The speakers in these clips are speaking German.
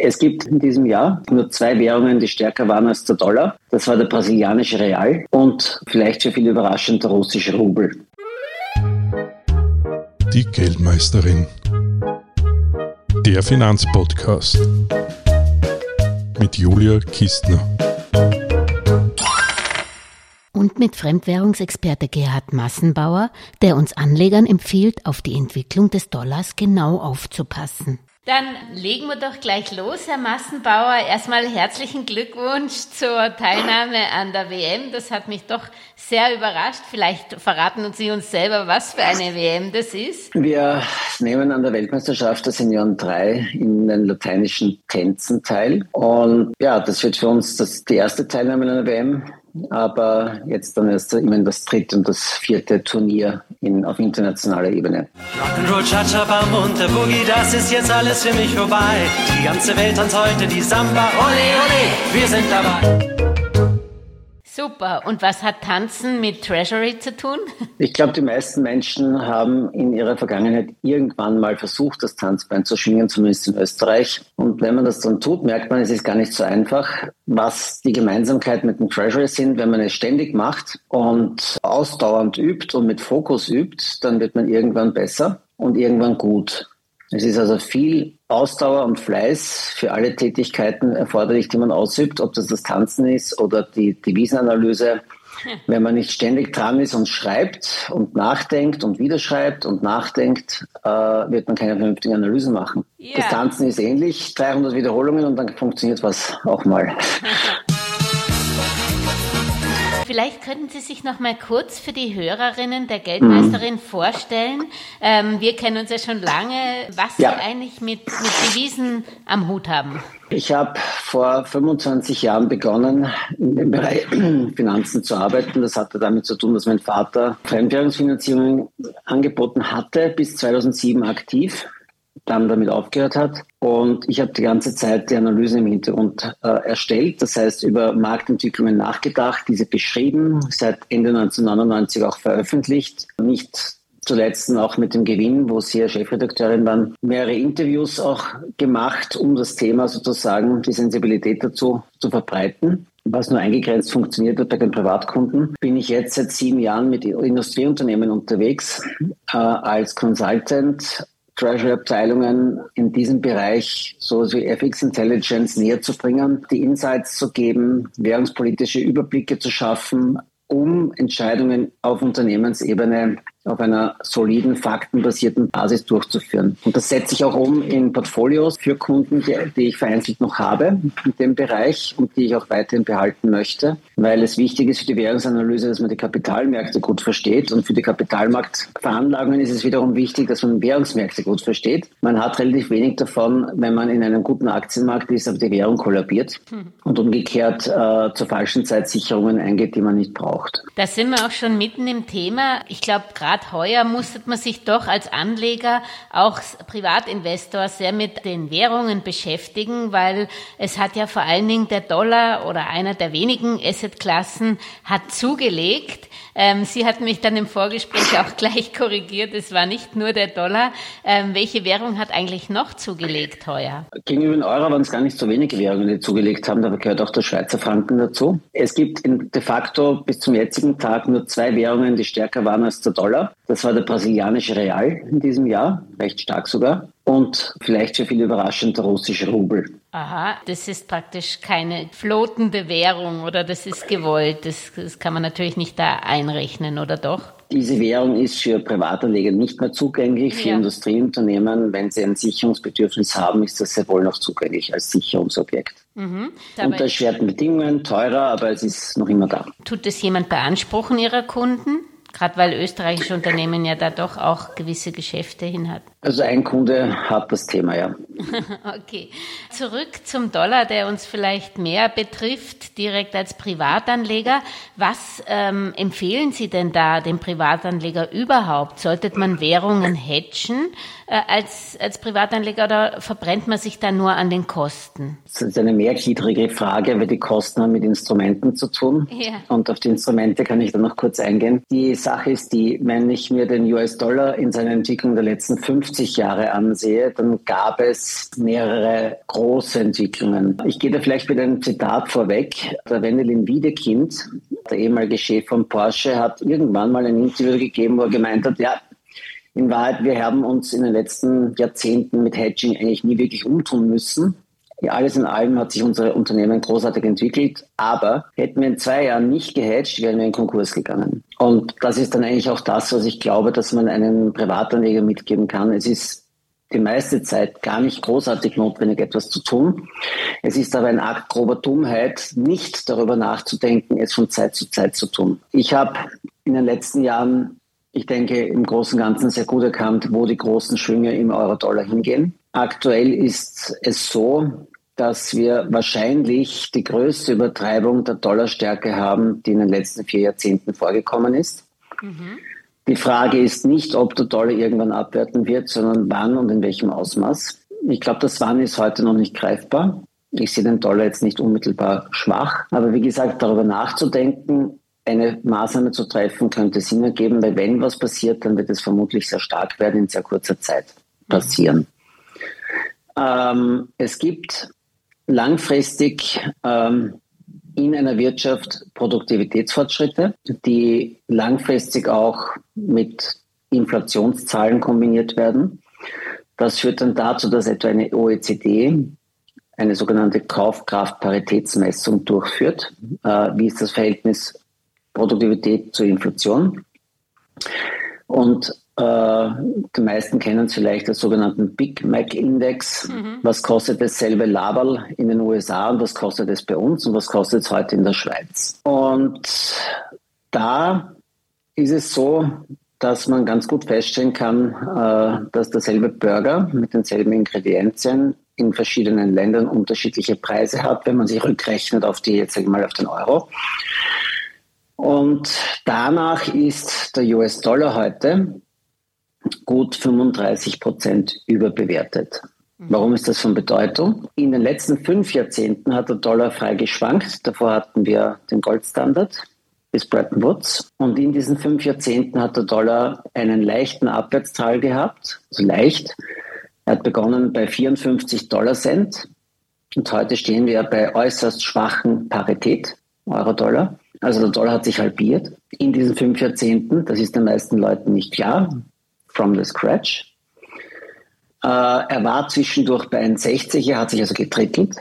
Es gibt in diesem Jahr nur zwei Währungen, die stärker waren als der Dollar. Das war der brasilianische Real und vielleicht für viele überraschend der russische Rubel. Die Geldmeisterin. Der Finanzpodcast mit Julia Kistner. Und mit Fremdwährungsexperte Gerhard Massenbauer, der uns Anlegern empfiehlt, auf die Entwicklung des Dollars genau aufzupassen. Dann legen wir doch gleich los, Herr Massenbauer. Erstmal herzlichen Glückwunsch zur Teilnahme an der WM. Das hat mich doch sehr überrascht. Vielleicht verraten Sie uns selber, was für eine WM das ist. Wir nehmen an der Weltmeisterschaft der Senioren 3 in den lateinischen Tänzen teil. Und ja, das wird für uns das, die erste Teilnahme an der WM aber jetzt dann erst immerhin das dritte und das vierte Turnier in, auf internationaler Ebene. Rock'n'Roll, Cha-Cha, Bam und der Boogie, das ist jetzt alles für mich vorbei. Die ganze Welt tanzt heute die Samba, ole, ole, wir sind dabei. Super. Und was hat Tanzen mit Treasury zu tun? Ich glaube, die meisten Menschen haben in ihrer Vergangenheit irgendwann mal versucht, das Tanzbein zu schwingen, zumindest in Österreich. Und wenn man das dann tut, merkt man, es ist gar nicht so einfach, was die Gemeinsamkeit mit dem Treasury sind. Wenn man es ständig macht und ausdauernd übt und mit Fokus übt, dann wird man irgendwann besser und irgendwann gut. Es ist also viel Ausdauer und Fleiß für alle Tätigkeiten erforderlich, die man ausübt, ob das das Tanzen ist oder die Devisenanalyse. Wenn man nicht ständig dran ist und schreibt und nachdenkt und wieder schreibt und nachdenkt, äh, wird man keine vernünftigen Analysen machen. Yeah. Das Tanzen ist ähnlich, 300 Wiederholungen und dann funktioniert was auch mal. Vielleicht könnten Sie sich noch mal kurz für die Hörerinnen der Geldmeisterin mhm. vorstellen. Ähm, wir kennen uns ja schon lange, was ja. Sie eigentlich mit, mit Devisen am Hut haben. Ich habe vor 25 Jahren begonnen, im Bereich Finanzen zu arbeiten. Das hatte damit zu tun, dass mein Vater Fremdwährungsfinanzierung angeboten hatte, bis 2007 aktiv dann damit aufgehört hat. Und ich habe die ganze Zeit die Analyse im Hintergrund äh, erstellt, das heißt über Marktentwicklungen nachgedacht, diese beschrieben, seit Ende 1999 auch veröffentlicht. Nicht zuletzt auch mit dem Gewinn, wo Sie ja Chefredakteurin waren, mehrere Interviews auch gemacht, um das Thema sozusagen, die Sensibilität dazu zu verbreiten was nur eingegrenzt funktioniert hat bei den Privatkunden, bin ich jetzt seit sieben Jahren mit Industrieunternehmen unterwegs äh, als Consultant Treasury-Abteilungen in diesem Bereich so wie FX Intelligence näher zu bringen, die Insights zu geben, währungspolitische Überblicke zu schaffen, um Entscheidungen auf Unternehmensebene auf einer soliden, faktenbasierten Basis durchzuführen. Und das setze ich auch um in Portfolios für Kunden, die, die ich vereinzelt noch habe in dem Bereich und die ich auch weiterhin behalten möchte, weil es wichtig ist für die Währungsanalyse, dass man die Kapitalmärkte gut versteht. Und für die Kapitalmarktveranlagungen ist es wiederum wichtig, dass man Währungsmärkte gut versteht. Man hat relativ wenig davon, wenn man in einem guten Aktienmarkt ist, aber die Währung kollabiert und umgekehrt äh, zur falschen Zeit Sicherungen eingeht, die man nicht braucht. Da sind wir auch schon mitten im Thema. Ich glaube, gerade gerade heuer musste man sich doch als Anleger, auch Privatinvestor, sehr mit den Währungen beschäftigen, weil es hat ja vor allen Dingen der Dollar oder einer der wenigen Assetklassen hat zugelegt. Ähm, Sie hatten mich dann im Vorgespräch auch gleich korrigiert, es war nicht nur der Dollar. Ähm, welche Währung hat eigentlich noch zugelegt heuer? Gegenüber den Euro waren es gar nicht so wenige Währungen, die zugelegt haben, da gehört auch der Schweizer Franken dazu. Es gibt de facto bis zum jetzigen Tag nur zwei Währungen, die stärker waren als der Dollar. Das war der brasilianische Real in diesem Jahr, recht stark sogar. Und vielleicht für viele überraschend der russische Rubel. Aha, das ist praktisch keine floatende Währung oder das ist gewollt. Das, das kann man natürlich nicht da einrechnen, oder doch? Diese Währung ist für Privatanleger nicht mehr zugänglich. Für ja. Industrieunternehmen, wenn sie ein Sicherungsbedürfnis haben, ist das sehr wohl noch zugänglich als Sicherungsobjekt. Mhm. Unter erschwerten Bedingungen, teurer, aber es ist noch immer da. Tut es jemand beanspruchen Ihrer Kunden? Gerade weil österreichische Unternehmen ja da doch auch gewisse Geschäfte hin hat. Also ein Kunde hat das Thema, ja. okay. Zurück zum Dollar, der uns vielleicht mehr betrifft, direkt als Privatanleger. Was ähm, empfehlen Sie denn da dem Privatanleger überhaupt? Sollte man Währungen hedgen äh, als, als Privatanleger oder verbrennt man sich da nur an den Kosten? Das ist eine mehrgliedrige Frage, weil die Kosten haben mit Instrumenten zu tun. Ja. Und auf die Instrumente kann ich dann noch kurz eingehen. Die Sache ist die, wenn ich mir den US-Dollar in seiner Entwicklung der letzten fünf 50 Jahre ansehe, dann gab es mehrere große Entwicklungen. Ich gehe da vielleicht mit einem Zitat vorweg. Der Wendelin Wiedekind, der ehemalige Chef von Porsche, hat irgendwann mal ein Interview gegeben, wo er gemeint hat, ja, in Wahrheit, wir haben uns in den letzten Jahrzehnten mit Hedging eigentlich nie wirklich umtun müssen. Ja, alles in allem hat sich unser Unternehmen großartig entwickelt, aber hätten wir in zwei Jahren nicht gehatcht, wären wir in Konkurs gegangen. Und das ist dann eigentlich auch das, was ich glaube, dass man einem Privatanleger mitgeben kann. Es ist die meiste Zeit gar nicht großartig notwendig, etwas zu tun. Es ist aber ein Akt grober Dummheit, nicht darüber nachzudenken, es von Zeit zu Zeit zu tun. Ich habe in den letzten Jahren, ich denke, im Großen und Ganzen sehr gut erkannt, wo die großen Schwünge im Euro-Dollar hingehen. Aktuell ist es so, dass wir wahrscheinlich die größte Übertreibung der Dollarstärke haben, die in den letzten vier Jahrzehnten vorgekommen ist. Mhm. Die Frage ist nicht, ob der Dollar irgendwann abwerten wird, sondern wann und in welchem Ausmaß. Ich glaube, das Wann ist heute noch nicht greifbar. Ich sehe den Dollar jetzt nicht unmittelbar schwach. Aber wie gesagt, darüber nachzudenken, eine Maßnahme zu treffen, könnte Sinn ergeben, weil wenn was passiert, dann wird es vermutlich sehr stark werden, in sehr kurzer Zeit passieren. Ähm, es gibt langfristig ähm, in einer Wirtschaft Produktivitätsfortschritte, die langfristig auch mit Inflationszahlen kombiniert werden. Das führt dann dazu, dass etwa eine OECD eine sogenannte Kaufkraftparitätsmessung durchführt. Äh, wie ist das Verhältnis Produktivität zur Inflation? Und die meisten kennen es vielleicht als sogenannten Big Mac Index. Mhm. Was kostet dasselbe Laberl in den USA und was kostet es bei uns und was kostet es heute in der Schweiz? Und da ist es so, dass man ganz gut feststellen kann, äh, dass derselbe Burger mit denselben Ingredienzien in verschiedenen Ländern unterschiedliche Preise hat, wenn man sich rückrechnet auf die, jetzt mal, auf den Euro. Und danach ist der US-Dollar heute gut 35 Prozent überbewertet. Mhm. Warum ist das von Bedeutung? In den letzten fünf Jahrzehnten hat der Dollar frei geschwankt. Davor hatten wir den Goldstandard bis Bretton Woods. Und in diesen fünf Jahrzehnten hat der Dollar einen leichten Abwärtsteil gehabt, also leicht. Er hat begonnen bei 54 Dollar Cent und heute stehen wir bei äußerst schwachen Parität, Euro-Dollar. Also der Dollar hat sich halbiert in diesen fünf Jahrzehnten. Das ist den meisten Leuten nicht klar from the scratch. Äh, er war zwischendurch bei 1,60, er hat sich also getrittelt.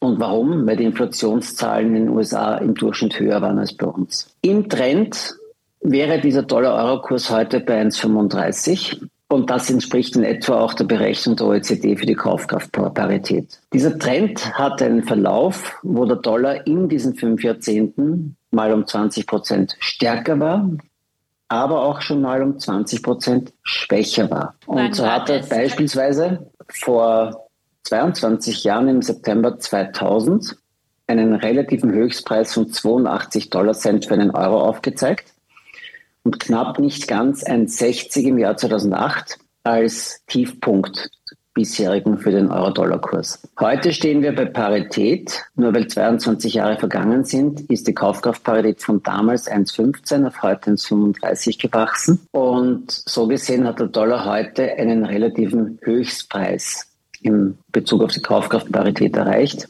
Und warum? Weil die Inflationszahlen in den USA im Durchschnitt höher waren als bei uns. Im Trend wäre dieser Dollar-Euro-Kurs heute bei 1,35 und das entspricht in etwa auch der Berechnung der OECD für die Kaufkraftparität. Dieser Trend hat einen Verlauf, wo der Dollar in diesen fünf Jahrzehnten mal um 20 Prozent stärker war aber auch schon mal um 20 Prozent schwächer war. Und so hat er beispielsweise vor 22 Jahren im September 2000 einen relativen Höchstpreis von 82 Dollar Cent für einen Euro aufgezeigt und knapp nicht ganz ein 60 im Jahr 2008 als Tiefpunkt bisherigen für den Euro-Dollar-Kurs. Heute stehen wir bei Parität. Nur weil 22 Jahre vergangen sind, ist die Kaufkraftparität von damals 1,15 auf heute 1,35 gewachsen. Und so gesehen hat der Dollar heute einen relativen Höchstpreis im Bezug auf die Kaufkraftparität erreicht.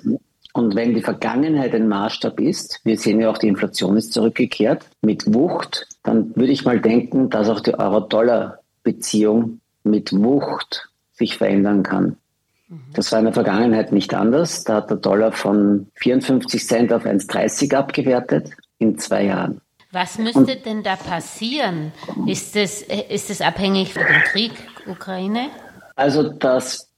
Und wenn die Vergangenheit ein Maßstab ist, wir sehen ja auch, die Inflation ist zurückgekehrt, mit Wucht, dann würde ich mal denken, dass auch die Euro-Dollar-Beziehung mit Wucht sich verändern kann. Das war in der Vergangenheit nicht anders. Da hat der Dollar von 54 Cent auf 1,30 abgewertet in zwei Jahren. Was müsste Und, denn da passieren? Ist es, ist abhängig von dem Krieg Ukraine? Also das,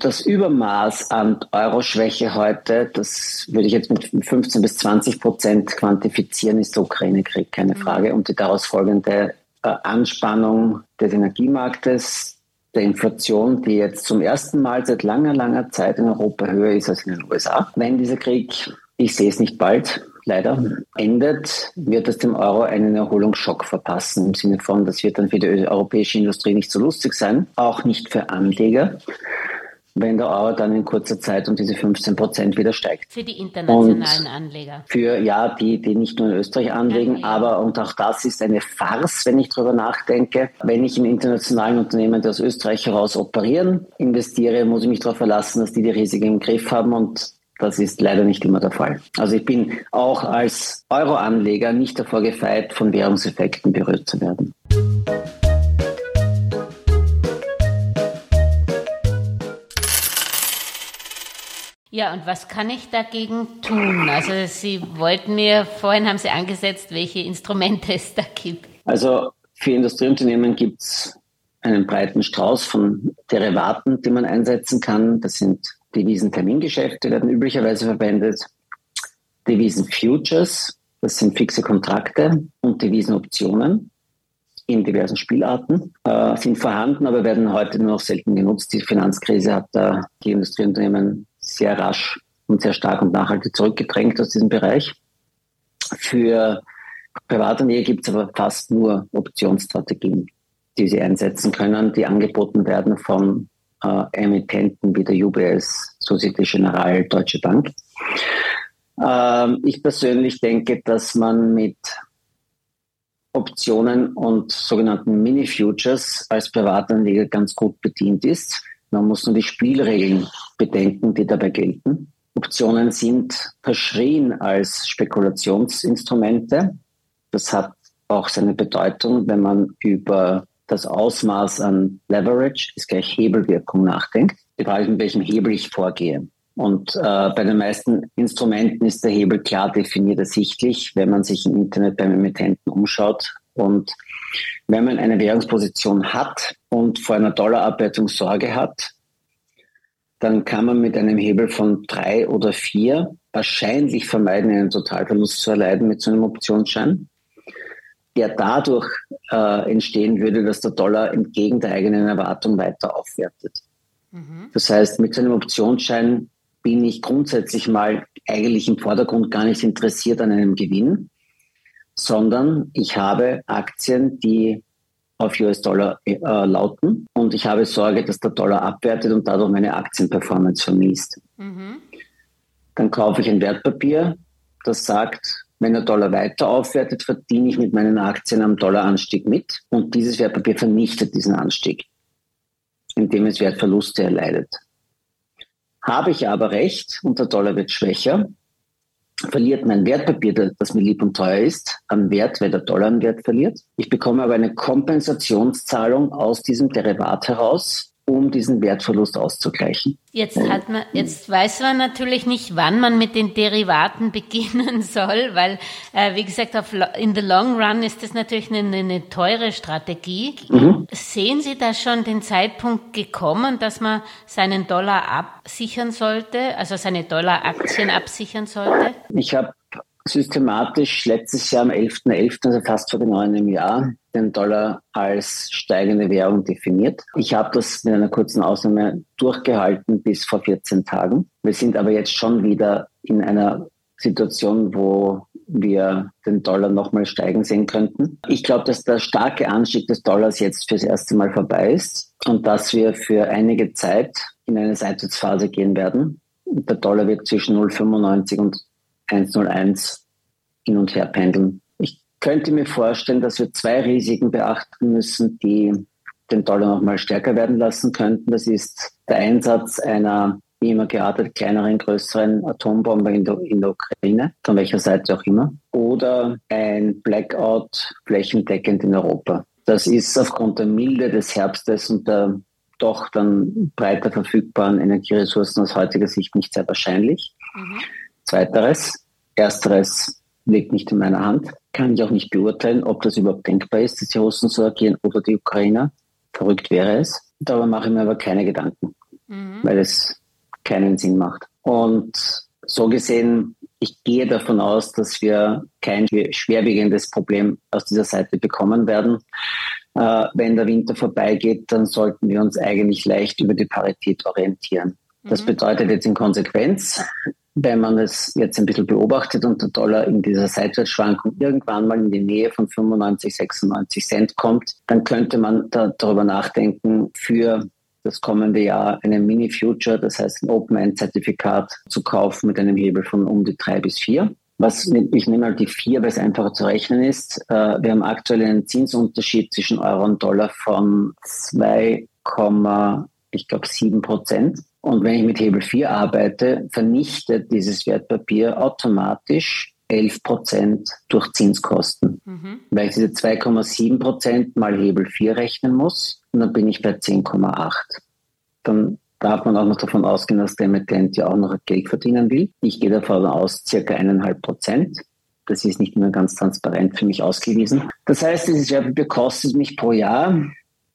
das Übermaß an Euroschwäche heute, das würde ich jetzt mit 15 bis 20 Prozent quantifizieren, ist der Ukraine-Krieg, keine mhm. Frage. Und die daraus folgende äh, Anspannung des Energiemarktes, der Inflation, die jetzt zum ersten Mal seit langer, langer Zeit in Europa höher ist als in den USA. Wenn dieser Krieg, ich sehe es nicht bald, leider endet, wird es dem Euro einen Erholungsschock verpassen, im Sinne von, das wird dann für die europäische Industrie nicht so lustig sein, auch nicht für Anleger. Wenn der Euro dann in kurzer Zeit um diese 15 Prozent wieder steigt. Für die internationalen und Anleger. Für, ja, die, die nicht nur in Österreich anlegen, ja, aber, und auch das ist eine Farce, wenn ich darüber nachdenke. Wenn ich in internationalen Unternehmen, die aus Österreich heraus operieren, investiere, muss ich mich darauf verlassen, dass die die Risiken im Griff haben und das ist leider nicht immer der Fall. Also ich bin auch als Euro-Anleger nicht davor gefeit, von Währungseffekten berührt zu werden. Ja, und was kann ich dagegen tun? Also Sie wollten mir, vorhin haben Sie angesetzt, welche Instrumente es da gibt. Also für Industrieunternehmen gibt es einen breiten Strauß von Derivaten, die man einsetzen kann. Das sind Devisentermingeschäfte, werden üblicherweise verwendet. Devisen-Futures, das sind fixe Kontrakte und Devisenoptionen in diversen Spielarten, äh, sind vorhanden, aber werden heute nur noch selten genutzt. Die Finanzkrise hat da die Industrieunternehmen sehr rasch und sehr stark und nachhaltig zurückgedrängt aus diesem Bereich. Für Privatanleger gibt es aber fast nur Optionsstrategien, die sie einsetzen können, die angeboten werden von äh, Emittenten wie der UBS, Societe Generale, Deutsche Bank. Ähm, ich persönlich denke, dass man mit Optionen und sogenannten Mini-Futures als Privatanleger ganz gut bedient ist. Man muss nur die Spielregeln bedenken, die dabei gelten. Optionen sind verschrien als Spekulationsinstrumente. Das hat auch seine Bedeutung, wenn man über das Ausmaß an Leverage, ist gleich Hebelwirkung nachdenkt. Die Frage ist, mit welchem Hebel ich vorgehe. Und äh, bei den meisten Instrumenten ist der Hebel klar definiert ersichtlich, wenn man sich im Internet beim Emittenten umschaut. Und wenn man eine Währungsposition hat und vor einer Dollarabwertung Sorge hat, dann kann man mit einem Hebel von drei oder vier wahrscheinlich vermeiden, einen Totalverlust zu erleiden mit so einem Optionsschein, der dadurch äh, entstehen würde, dass der Dollar entgegen der eigenen Erwartung weiter aufwertet. Mhm. Das heißt, mit so einem Optionsschein bin ich grundsätzlich mal eigentlich im Vordergrund gar nicht interessiert an einem Gewinn, sondern ich habe Aktien, die auf US-Dollar äh, lauten und ich habe Sorge, dass der Dollar abwertet und dadurch meine Aktienperformance vermisst. Mhm. Dann kaufe ich ein Wertpapier, das sagt, wenn der Dollar weiter aufwertet, verdiene ich mit meinen Aktien am Dollaranstieg mit und dieses Wertpapier vernichtet diesen Anstieg, indem es Wertverluste erleidet. Habe ich aber recht und der Dollar wird schwächer, verliert mein Wertpapier, das mir lieb und teuer ist, an Wert, weil der Dollar an Wert verliert. Ich bekomme aber eine Kompensationszahlung aus diesem Derivat heraus, um diesen Wertverlust auszugleichen. Jetzt hat man, jetzt weiß man natürlich nicht, wann man mit den Derivaten beginnen soll, weil, äh, wie gesagt, auf, in the long run ist das natürlich eine, eine teure Strategie. Mhm. Sehen Sie da schon den Zeitpunkt gekommen, dass man seinen Dollar absichern sollte, also seine Dollaraktien absichern sollte? Ich habe systematisch letztes Jahr am 11.11., .11., also fast vor genau einem Jahr, den Dollar als steigende Währung definiert. Ich habe das mit einer kurzen Ausnahme durchgehalten bis vor 14 Tagen. Wir sind aber jetzt schon wieder in einer Situation, wo wir den Dollar nochmal steigen sehen könnten. Ich glaube, dass der starke Anstieg des Dollars jetzt fürs erste Mal vorbei ist und dass wir für einige Zeit in eine Seitwärtsphase gehen werden. Der Dollar wird zwischen 0,95 und 1,01 hin und her pendeln. Ich könnte mir vorstellen, dass wir zwei Risiken beachten müssen, die den Dollar nochmal stärker werden lassen könnten. Das ist der Einsatz einer wie immer geartet kleineren, größeren Atombombe in der, in der Ukraine, von welcher Seite auch immer, oder ein Blackout flächendeckend in Europa. Das ist aufgrund der Milde des Herbstes und der doch dann breiter verfügbaren Energieressourcen aus heutiger Sicht nicht sehr wahrscheinlich. Mhm. Zweiteres, ersteres liegt nicht in meiner Hand. Kann ich auch nicht beurteilen, ob das überhaupt denkbar ist, dass die Russen so agieren oder die Ukrainer. Verrückt wäre es. Darüber mache ich mir aber keine Gedanken, mhm. weil es keinen Sinn macht. Und so gesehen, ich gehe davon aus, dass wir kein schwerwiegendes Problem aus dieser Seite bekommen werden. Äh, wenn der Winter vorbeigeht, dann sollten wir uns eigentlich leicht über die Parität orientieren. Das mhm. bedeutet jetzt in Konsequenz, wenn man es jetzt ein bisschen beobachtet und der Dollar in dieser Seitwärtsschwankung irgendwann mal in die Nähe von 95, 96 Cent kommt, dann könnte man da darüber nachdenken, für das kommende Jahr einen Mini-Future, das heißt ein Open-End-Zertifikat zu kaufen mit einem Hebel von um die drei bis vier. Was, ich nehme mal die vier, weil es einfacher zu rechnen ist. Äh, wir haben aktuell einen Zinsunterschied zwischen Euro und Dollar von 2, ich glaube 7 Prozent. Und wenn ich mit Hebel 4 arbeite, vernichtet dieses Wertpapier automatisch 11 Prozent durch Zinskosten, mhm. weil ich diese 2,7 Prozent mal Hebel 4 rechnen muss und dann bin ich bei 10,8. Dann darf man auch noch davon ausgehen, dass der Emittent ja auch noch Geld verdienen will. Ich gehe davon aus, circa eineinhalb Prozent. Das ist nicht immer ganz transparent für mich ausgewiesen. Das heißt, dieses Wertpapier kostet mich pro Jahr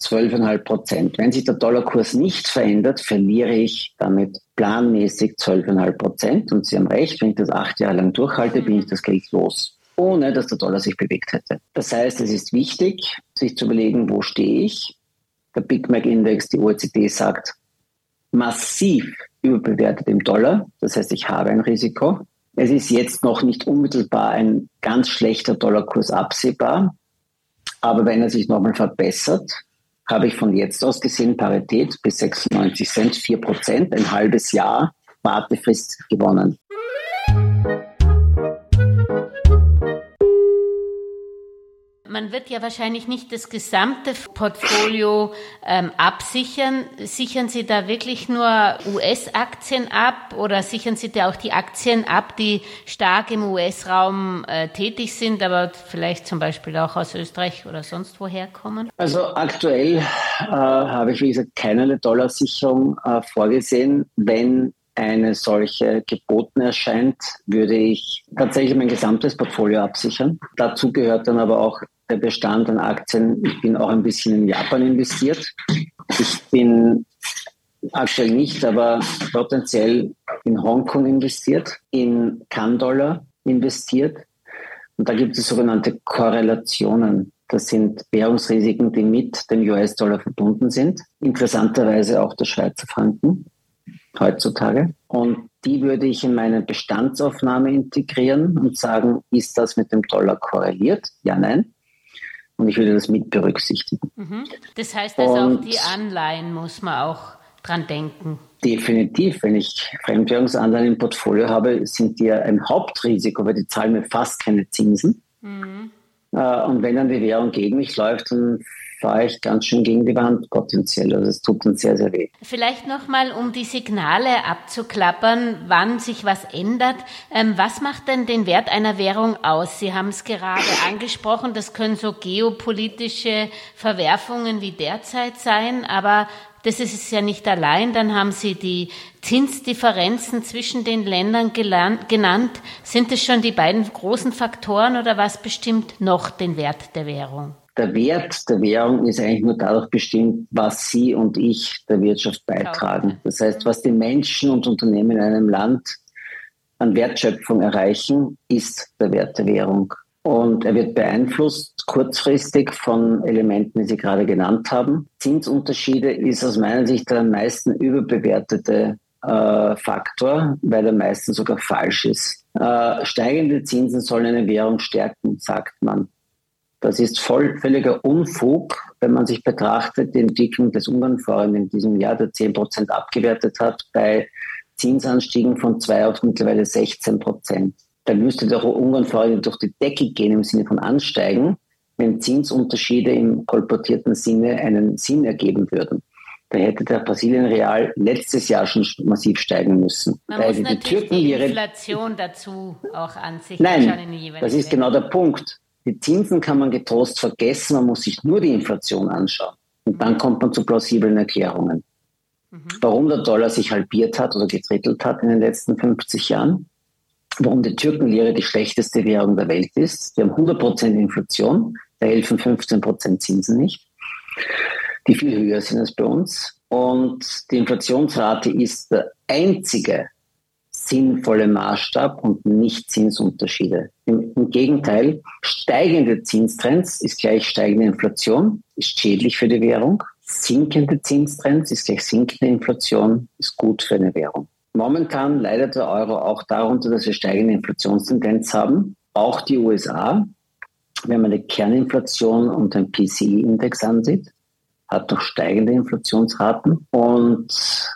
12,5 Prozent. Wenn sich der Dollarkurs nicht verändert, verliere ich damit planmäßig 12,5 Prozent. Und Sie haben recht, wenn ich das acht Jahre lang durchhalte, bin ich das Geld los, ohne dass der Dollar sich bewegt hätte. Das heißt, es ist wichtig, sich zu überlegen, wo stehe ich. Der Big Mac Index, die OECD sagt, massiv überbewertet im Dollar. Das heißt, ich habe ein Risiko. Es ist jetzt noch nicht unmittelbar ein ganz schlechter Dollarkurs absehbar. Aber wenn er sich nochmal verbessert, habe ich von jetzt aus gesehen Parität bis 96 Cent, 4 Prozent, ein halbes Jahr Wartefrist gewonnen. Man wird ja wahrscheinlich nicht das gesamte Portfolio ähm, absichern. Sichern Sie da wirklich nur US-Aktien ab oder sichern Sie da auch die Aktien ab, die stark im US-Raum äh, tätig sind, aber vielleicht zum Beispiel auch aus Österreich oder sonst woher kommen? Also aktuell äh, habe ich, wie gesagt, keine Dollarsicherung äh, vorgesehen. Wenn eine solche geboten erscheint, würde ich tatsächlich mein gesamtes Portfolio absichern. Dazu gehört dann aber auch der Bestand an Aktien. Ich bin auch ein bisschen in Japan investiert. Ich bin aktuell nicht, aber potenziell in Hongkong investiert, in Kann-Dollar investiert. Und da gibt es sogenannte Korrelationen. Das sind Währungsrisiken, die mit dem US-Dollar verbunden sind. Interessanterweise auch der Schweizer Franken heutzutage. Und die würde ich in meine Bestandsaufnahme integrieren und sagen, ist das mit dem Dollar korreliert? Ja, nein. Und ich würde das mit berücksichtigen. Mhm. Das heißt, dass auch die Anleihen muss man auch dran denken. Definitiv. Wenn ich Fremdwährungsanleihen im Portfolio habe, sind die ja ein Hauptrisiko, weil die zahlen mir fast keine Zinsen. Mhm. Äh, und wenn dann die Währung gegen mich läuft, dann fahre ich ganz schön gegen die Wand potenziell. Also es tut dann sehr, sehr weh. Vielleicht nochmal, um die Signale abzuklappern, wann sich was ändert. Ähm, was macht denn den Wert einer Währung aus? Sie haben es gerade angesprochen, das können so geopolitische Verwerfungen wie derzeit sein, aber das ist es ja nicht allein. Dann haben Sie die Zinsdifferenzen zwischen den Ländern genannt. Sind es schon die beiden großen Faktoren oder was bestimmt noch den Wert der Währung? Der Wert der Währung ist eigentlich nur dadurch bestimmt, was Sie und ich der Wirtschaft beitragen. Das heißt, was die Menschen und Unternehmen in einem Land an Wertschöpfung erreichen, ist der Wert der Währung. Und er wird beeinflusst kurzfristig von Elementen, die Sie gerade genannt haben. Zinsunterschiede ist aus meiner Sicht der am meisten überbewertete äh, Faktor, weil er meistens sogar falsch ist. Äh, steigende Zinsen sollen eine Währung stärken, sagt man. Das ist voll, völliger Unfug, wenn man sich betrachtet, die Entwicklung des Ungarnforeign in diesem Jahr, der 10 Prozent abgewertet hat, bei Zinsanstiegen von 2 auf mittlerweile 16 Prozent. Da müsste der Ungarnforeign durch die Decke gehen im Sinne von ansteigen, wenn Zinsunterschiede im kolportierten Sinne einen Sinn ergeben würden. Da hätte der Brasilienreal letztes Jahr schon massiv steigen müssen. Man muss die natürlich die Inflation dazu auch an sich Nein, das ist genau der Punkt. Die Zinsen kann man getrost vergessen, man muss sich nur die Inflation anschauen. Und dann kommt man zu plausiblen Erklärungen. Mhm. Warum der Dollar sich halbiert hat oder gedrittelt hat in den letzten 50 Jahren, warum die Türkenlire die schlechteste Währung der Welt ist. Wir haben 100% Inflation, da helfen 15% Zinsen nicht, die viel höher sind als bei uns. Und die Inflationsrate ist der einzige sinnvolle Maßstab und nicht Zinsunterschiede. Im, Im, Gegenteil, steigende Zinstrends ist gleich steigende Inflation, ist schädlich für die Währung. Sinkende Zinstrends ist gleich sinkende Inflation, ist gut für eine Währung. Momentan leidet der Euro auch darunter, dass wir steigende Inflationstendenz haben. Auch die USA, wenn man die Kerninflation und den PCI-Index ansieht, hat doch steigende Inflationsraten. Und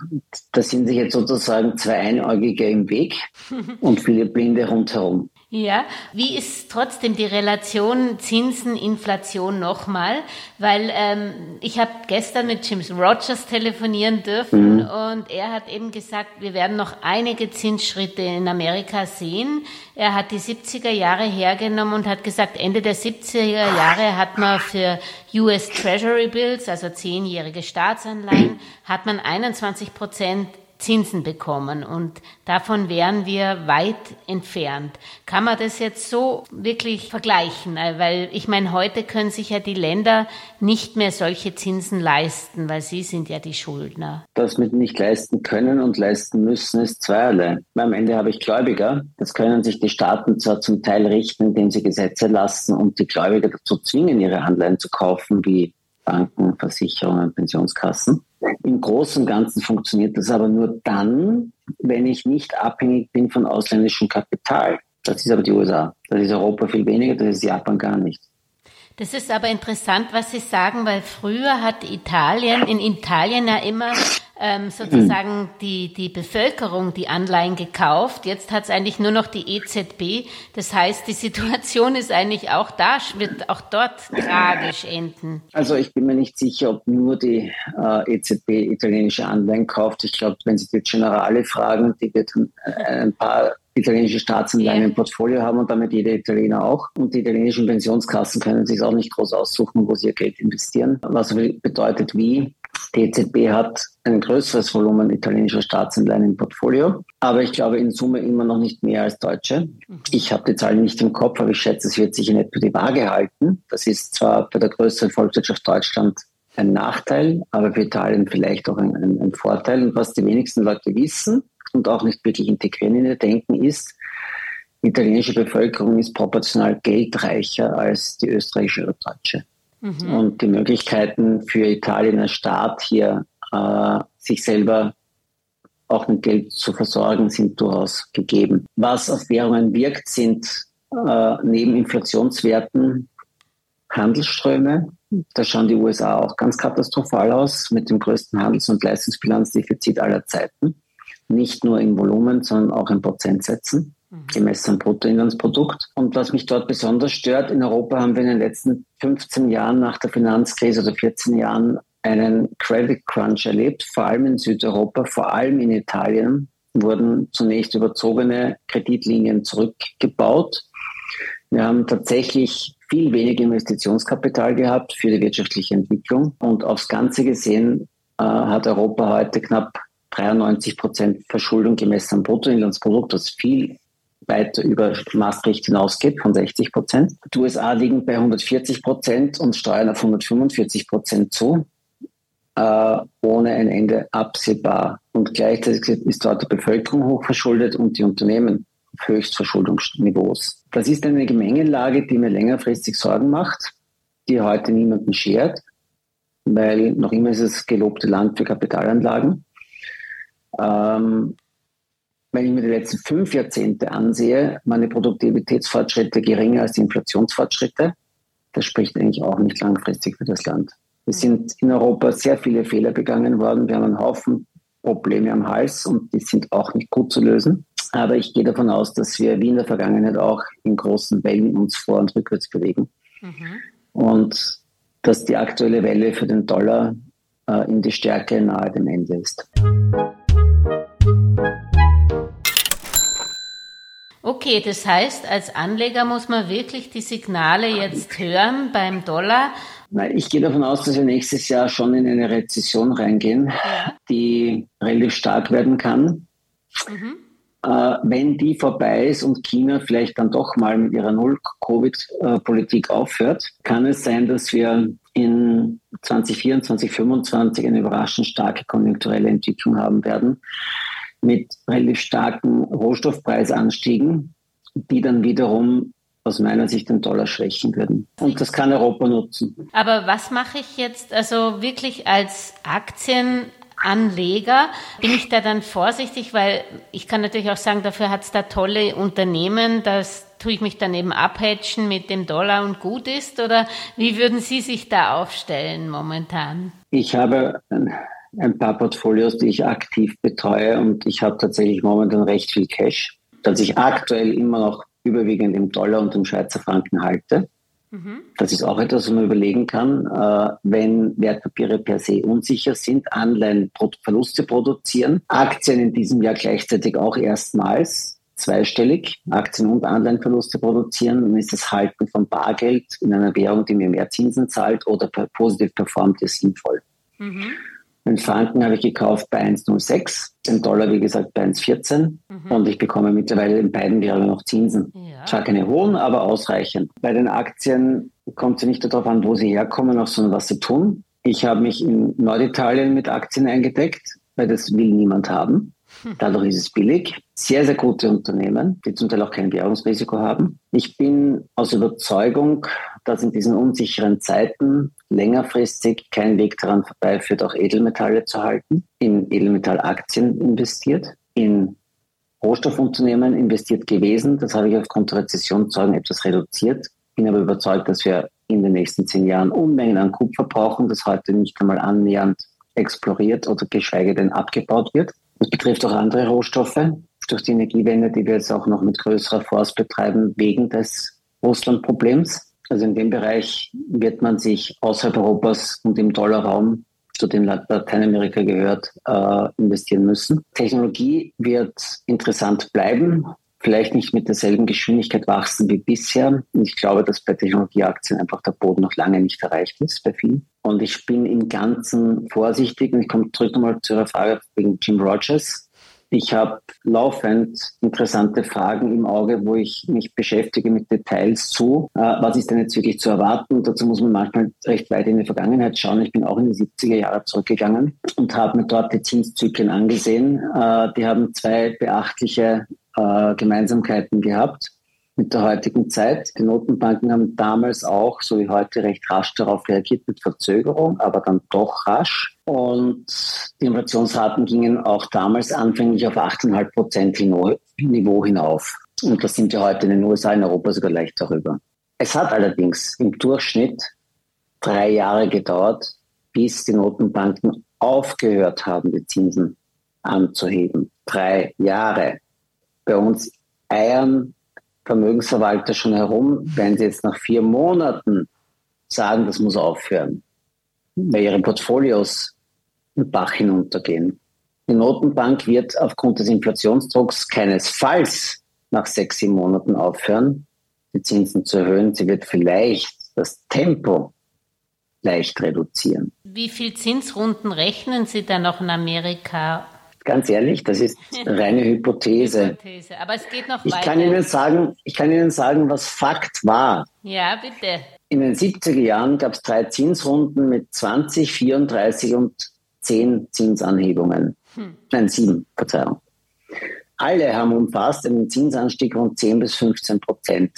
da sind sich jetzt sozusagen zwei Einäugige im Weg und viele Blinde rundherum. Ja, wie ist trotzdem die Relation Zinsen-Inflation nochmal? Weil ähm, ich habe gestern mit James Rogers telefonieren dürfen mhm. und er hat eben gesagt, wir werden noch einige Zinsschritte in Amerika sehen. Er hat die 70er Jahre hergenommen und hat gesagt, Ende der 70er Jahre hat man für US Treasury Bills, also zehnjährige Staatsanleihen, hat man 21 Prozent Zinsen bekommen und davon wären wir weit entfernt. Kann man das jetzt so wirklich vergleichen? Äh, weil ich meine, heute können sich ja die Länder nicht mehr solche Zinsen leisten, weil sie sind ja die Schuldner. Das mit nicht leisten können und leisten müssen ist zweierlei. Am Ende habe ich Gläubiger. Das können sich die Staaten zwar zum Teil richten, indem sie Gesetze lassen und die Gläubiger dazu zwingen, ihre Anleihen zu kaufen, wie Banken, Versicherungen, Pensionskassen. Im Großen und Ganzen funktioniert das aber nur dann, wenn ich nicht abhängig bin von ausländischem Kapital. Das ist aber die USA. Das ist Europa viel weniger, das ist Japan gar nicht. Das ist aber interessant, was Sie sagen, weil früher hat Italien, in Italien ja immer ähm, sozusagen die, die Bevölkerung die Anleihen gekauft. Jetzt hat es eigentlich nur noch die EZB. Das heißt, die Situation ist eigentlich auch da, wird auch dort tragisch enden. Also ich bin mir nicht sicher, ob nur die äh, EZB italienische Anleihen kauft. Ich glaube, wenn Sie die Generale fragen, die wird äh, ein paar italienische Staatsanleihen im Portfolio haben und damit jeder Italiener auch. Und die italienischen Pensionskassen können sich auch nicht groß aussuchen, wo sie ihr Geld investieren. Was bedeutet wie? Die EZB hat ein größeres Volumen italienischer Staatsanleihen im Portfolio, aber ich glaube in Summe immer noch nicht mehr als deutsche. Mhm. Ich habe die Zahlen nicht im Kopf, aber ich schätze, es wird sich in etwa die Waage halten. Das ist zwar bei der größeren Volkswirtschaft Deutschland ein Nachteil, aber für Italien vielleicht auch ein, ein, ein Vorteil. Und was die wenigsten Leute wissen und auch nicht wirklich integrieren in ihr Denken ist, die italienische Bevölkerung ist proportional geldreicher als die österreichische oder deutsche. Mhm. Und die Möglichkeiten für Italien als Staat hier äh, sich selber auch mit Geld zu versorgen, sind durchaus gegeben. Was auf Währungen wirkt, sind äh, neben Inflationswerten Handelsströme. Da schauen die USA auch ganz katastrophal aus mit dem größten Handels- und Leistungsbilanzdefizit aller Zeiten. Nicht nur in Volumen, sondern auch in Prozentsätzen gemessen am Bruttoinlandsprodukt. Und was mich dort besonders stört, in Europa haben wir in den letzten 15 Jahren nach der Finanzkrise oder 14 Jahren einen Credit Crunch erlebt, vor allem in Südeuropa, vor allem in Italien wurden zunächst überzogene Kreditlinien zurückgebaut. Wir haben tatsächlich viel weniger Investitionskapital gehabt für die wirtschaftliche Entwicklung und aufs Ganze gesehen äh, hat Europa heute knapp 93 Prozent Verschuldung gemessen am Bruttoinlandsprodukt, das viel weiter über Maastricht hinausgeht von 60 Prozent. Die USA liegen bei 140 Prozent und steuern auf 145 Prozent zu, äh, ohne ein Ende absehbar. Und gleichzeitig ist dort die Bevölkerung hochverschuldet und die Unternehmen auf Höchstverschuldungsniveaus. Das ist eine Gemengelage, die mir längerfristig Sorgen macht, die heute niemanden schert, weil noch immer ist es gelobte Land für Kapitalanlagen. Ähm, wenn ich mir die letzten fünf Jahrzehnte ansehe, meine Produktivitätsfortschritte geringer als die Inflationsfortschritte. Das spricht eigentlich auch nicht langfristig für das Land. Es sind in Europa sehr viele Fehler begangen worden. Wir haben einen Haufen Probleme am Hals und die sind auch nicht gut zu lösen. Aber ich gehe davon aus, dass wir wie in der Vergangenheit auch in großen Wellen uns vor- und rückwärts bewegen. Mhm. Und dass die aktuelle Welle für den Dollar äh, in die Stärke nahe dem Ende ist. Okay, das heißt, als Anleger muss man wirklich die Signale jetzt hören beim Dollar. Ich gehe davon aus, dass wir nächstes Jahr schon in eine Rezession reingehen, ja. die relativ stark werden kann. Mhm. Äh, wenn die vorbei ist und China vielleicht dann doch mal mit ihrer Null-Covid-Politik aufhört, kann es sein, dass wir in 2024, 2025 eine überraschend starke konjunkturelle Entwicklung haben werden mit relativ starken Rohstoffpreisanstiegen, die dann wiederum aus meiner Sicht den Dollar schwächen würden. Und das kann Europa nutzen. Aber was mache ich jetzt also wirklich als Aktienanleger? Bin ich da dann vorsichtig, weil ich kann natürlich auch sagen, dafür hat es da tolle Unternehmen, dass tue ich mich dann eben abhatchen mit dem Dollar und gut ist? Oder wie würden Sie sich da aufstellen momentan? Ich habe ein paar Portfolios, die ich aktiv betreue und ich habe tatsächlich momentan recht viel Cash, dass ich aktuell immer noch überwiegend im Dollar und im Schweizer Franken halte. Mhm. Das ist auch etwas, was man überlegen kann, äh, wenn Wertpapiere per se unsicher sind, Anleihen Verluste produzieren, Aktien in diesem Jahr gleichzeitig auch erstmals zweistellig Aktien- und Anleihenverluste produzieren, dann ist das Halten von Bargeld in einer Währung, die mir mehr Zinsen zahlt oder positiv performt, ist sinnvoll. Mhm. Den Franken habe ich gekauft bei 1,06, den Dollar, wie gesagt, bei 1,14 mhm. und ich bekomme mittlerweile in beiden Währungen noch Zinsen. Ja. Zwar keine hohen, aber ausreichend. Bei den Aktien kommt es nicht darauf an, wo sie herkommen, sondern was sie tun. Ich habe mich in Norditalien mit Aktien eingedeckt, weil das will niemand haben. Dadurch ist es billig. Sehr, sehr gute Unternehmen, die zum Teil auch kein Währungsrisiko haben. Ich bin aus Überzeugung, dass in diesen unsicheren Zeiten längerfristig kein Weg daran vorbeiführt, auch Edelmetalle zu halten, in Edelmetallaktien investiert, in Rohstoffunternehmen investiert gewesen. Das habe ich aufgrund der Rezessionszeugen etwas reduziert. Bin aber überzeugt, dass wir in den nächsten zehn Jahren Unmengen an Kupfer brauchen, das heute nicht einmal annähernd exploriert oder geschweige denn abgebaut wird. Das betrifft auch andere Rohstoffe. Durch die Energiewende, die wir jetzt auch noch mit größerer Force betreiben, wegen des Russland-Problems. Also in dem Bereich wird man sich außerhalb Europas und im Dollarraum, zu dem Lateinamerika gehört, äh, investieren müssen. Technologie wird interessant bleiben, vielleicht nicht mit derselben Geschwindigkeit wachsen wie bisher. Und ich glaube, dass bei Technologieaktien einfach der Boden noch lange nicht erreicht ist bei vielen. Und ich bin im Ganzen vorsichtig und ich komme zurück nochmal zu Ihrer Frage wegen Jim Rogers. Ich habe laufend interessante Fragen im Auge, wo ich mich beschäftige mit Details zu. Äh, was ist denn jetzt wirklich zu erwarten? Dazu muss man manchmal recht weit in die Vergangenheit schauen. Ich bin auch in die 70er Jahre zurückgegangen und habe mir dort die Zinszyklen angesehen. Äh, die haben zwei beachtliche äh, Gemeinsamkeiten gehabt mit der heutigen Zeit. Die Notenbanken haben damals auch, so wie heute, recht rasch darauf reagiert mit Verzögerung, aber dann doch rasch. Und die Inflationsraten gingen auch damals anfänglich auf 8,5 Prozent Niveau hinauf. Und das sind wir heute in den USA, in Europa sogar leicht darüber. Es hat allerdings im Durchschnitt drei Jahre gedauert, bis die Notenbanken aufgehört haben, die Zinsen anzuheben. Drei Jahre. Bei uns eiern Vermögensverwalter schon herum, wenn sie jetzt nach vier Monaten sagen, das muss aufhören, weil ihre Portfolios den Bach hinuntergehen. Die Notenbank wird aufgrund des Inflationsdrucks keinesfalls nach sechs, sieben Monaten aufhören, die Zinsen zu erhöhen. Sie wird vielleicht das Tempo leicht reduzieren. Wie viel Zinsrunden rechnen Sie da noch in Amerika Ganz ehrlich, das ist reine Hypothese. Hypothese. Aber es geht noch ich weiter. Kann Ihnen sagen, ich kann Ihnen sagen, was Fakt war. Ja, bitte. In den 70er Jahren gab es drei Zinsrunden mit 20, 34 und 10 Zinsanhebungen. Hm. Nein, sieben, Verzeihung. Alle haben umfasst einen Zinsanstieg rund 10 bis 15 Prozent.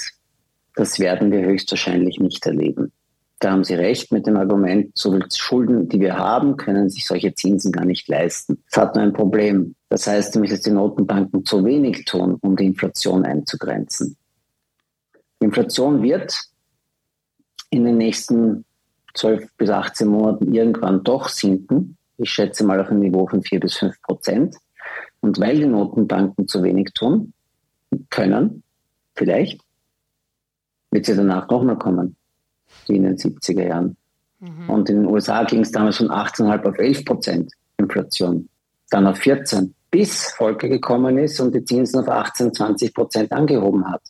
Das werden wir höchstwahrscheinlich nicht erleben. Da haben Sie recht mit dem Argument, so viel Schulden, die wir haben, können sich solche Zinsen gar nicht leisten. Das hat nur ein Problem. Das heißt nämlich, dass die Notenbanken zu wenig tun, um die Inflation einzugrenzen. Die Inflation wird in den nächsten 12 bis 18 Monaten irgendwann doch sinken. Ich schätze mal auf ein Niveau von 4 bis 5 Prozent. Und weil die Notenbanken zu wenig tun können, vielleicht, wird sie danach nochmal kommen wie in den 70er Jahren. Mhm. Und in den USA ging es damals von 18,5 auf 11 Prozent Inflation, dann auf 14, bis Volker gekommen ist und die Zinsen auf 18, 20 Prozent angehoben hat.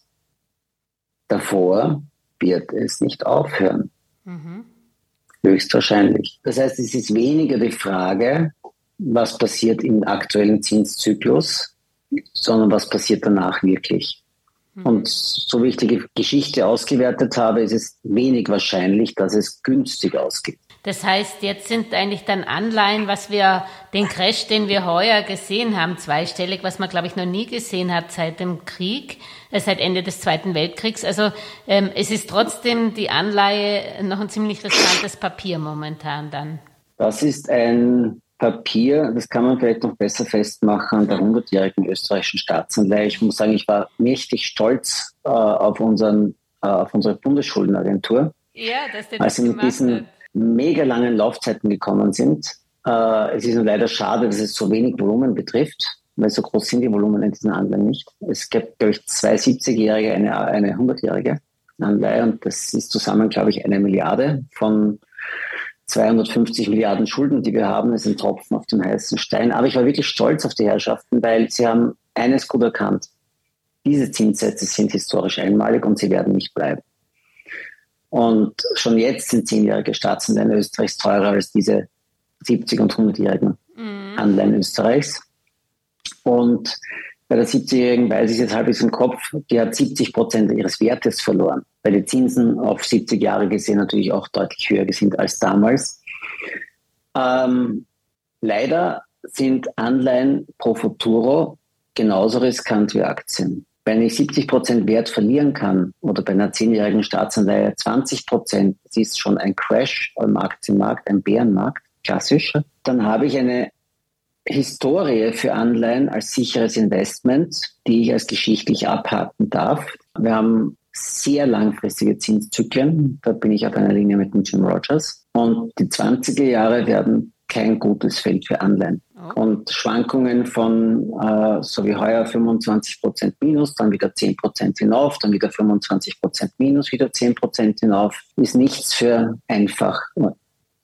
Davor wird es nicht aufhören. Mhm. Höchstwahrscheinlich. Das heißt, es ist weniger die Frage, was passiert im aktuellen Zinszyklus, sondern was passiert danach wirklich. Mhm. Und so wie ich die Geschichte ausgewertet habe, ist es wenig wahrscheinlich, dass es günstig ausgeht. Das heißt, jetzt sind eigentlich dann Anleihen, was wir, den Crash, den wir heuer gesehen haben, zweistellig, was man, glaube ich, noch nie gesehen hat seit dem Krieg, äh, seit Ende des Zweiten Weltkriegs. Also ähm, es ist trotzdem die Anleihe noch ein ziemlich riskantes Papier momentan dann. Das ist ein Papier, das kann man vielleicht noch besser festmachen an der 100-jährigen österreichischen Staatsanleihe. Ich muss sagen, ich war mächtig stolz äh, auf, unseren, äh, auf unsere Bundesschuldenagentur. Ja, dass der als sie mit diesen hat. mega langen Laufzeiten gekommen sind. Äh, es ist nur leider schade, dass es so wenig Volumen betrifft, weil so groß sind die Volumen in diesen Anleihen nicht. Es gibt, glaube ich, zwei 70-Jährige, eine, eine 100-Jährige Anleihe und das ist zusammen, glaube ich, eine Milliarde von 250 Milliarden Schulden, die wir haben, ist ein Tropfen auf dem heißen Stein. Aber ich war wirklich stolz auf die Herrschaften, weil sie haben eines gut erkannt. Diese Zinssätze sind historisch einmalig und sie werden nicht bleiben. Und schon jetzt sind zehnjährige Staatsanleihen Österreichs teurer als diese 70- und 100-jährigen mhm. Anleihen Österreichs. Und bei der 70-Jährigen weiß ich jetzt halbwegs im Kopf, die hat 70 Prozent ihres Wertes verloren, weil die Zinsen auf 70 Jahre gesehen natürlich auch deutlich höher sind als damals. Ähm, leider sind Anleihen pro Futuro genauso riskant wie Aktien. Wenn ich 70 Prozent Wert verlieren kann oder bei einer zehnjährigen Staatsanleihe 20 Prozent, das ist schon ein Crash am Aktienmarkt, ein Bärenmarkt, klassisch, dann habe ich eine Historie für Anleihen als sicheres Investment, die ich als geschichtlich abhaken darf. Wir haben sehr langfristige Zinszyklen. Da bin ich auf einer Linie mit dem Jim Rogers. Und die 20er Jahre werden kein gutes Feld für Anleihen. Oh. Und Schwankungen von, äh, so wie heuer, 25 Prozent minus, dann wieder 10 Prozent hinauf, dann wieder 25 Prozent minus, wieder 10 Prozent hinauf, ist nichts für einfach,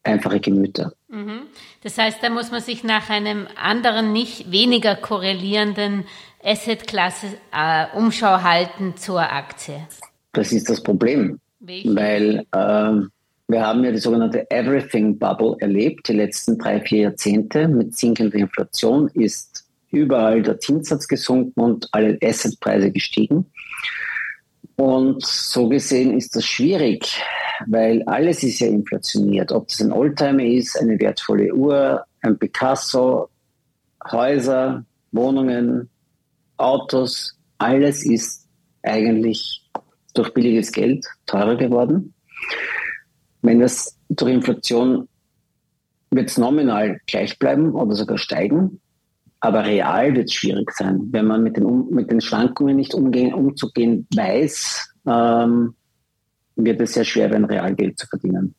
einfache Gemüter. Mhm. Das heißt, da muss man sich nach einem anderen, nicht weniger korrelierenden Assetklasse äh, Umschau halten zur Aktie. Das ist das Problem, Welche? weil äh, wir haben ja die sogenannte Everything Bubble erlebt, die letzten drei, vier Jahrzehnte. Mit sinkender Inflation ist überall der Zinssatz gesunken und alle Assetpreise gestiegen. Und so gesehen ist das schwierig, weil alles ist ja inflationiert. Ob das ein Oldtimer ist, eine wertvolle Uhr, ein Picasso, Häuser, Wohnungen, Autos, alles ist eigentlich durch billiges Geld teurer geworden. Wenn das durch Inflation wird es nominal gleich bleiben oder sogar steigen, aber real wird es schwierig sein, wenn man mit den, mit den Schwankungen nicht umgehen, umzugehen weiß. Ähm, wird es sehr schwer werden, Realgeld zu verdienen.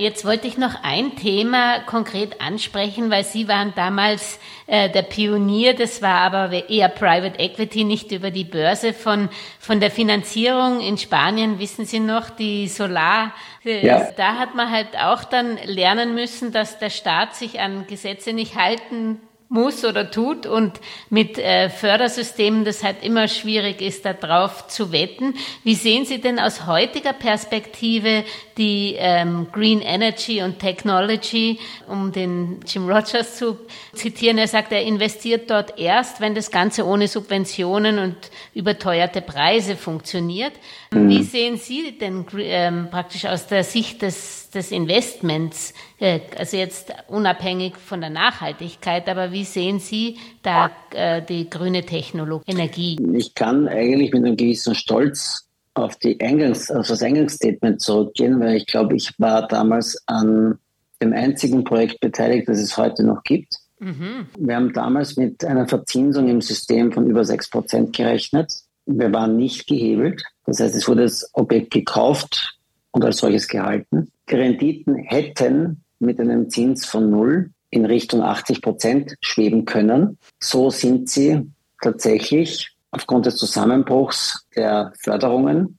Jetzt wollte ich noch ein Thema konkret ansprechen, weil Sie waren damals äh, der Pionier, das war aber eher Private Equity, nicht über die Börse von, von der Finanzierung in Spanien, wissen Sie noch, die Solar, äh, ja. da hat man halt auch dann lernen müssen, dass der Staat sich an Gesetze nicht halten muss oder tut und mit äh, Fördersystemen das halt immer schwierig ist, da drauf zu wetten. Wie sehen Sie denn aus heutiger Perspektive die ähm, Green Energy und Technology, um den Jim Rogers zu zitieren? Er sagt, er investiert dort erst, wenn das Ganze ohne Subventionen und überteuerte Preise funktioniert. Mhm. Wie sehen Sie denn ähm, praktisch aus der Sicht des, des Investments, also jetzt unabhängig von der Nachhaltigkeit, aber wie sehen Sie da äh, die grüne Technologie, Energie? Ich kann eigentlich mit einem gewissen Stolz auf, die Eingangs, auf das Eingangsstatement zurückgehen, weil ich glaube, ich war damals an dem einzigen Projekt beteiligt, das es heute noch gibt. Mhm. Wir haben damals mit einer Verzinsung im System von über 6 Prozent gerechnet. Wir waren nicht gehebelt. Das heißt, es wurde das Objekt gekauft und als solches gehalten. Die Renditen hätten mit einem Zins von null in Richtung 80 Prozent schweben können. So sind sie tatsächlich aufgrund des Zusammenbruchs der Förderungen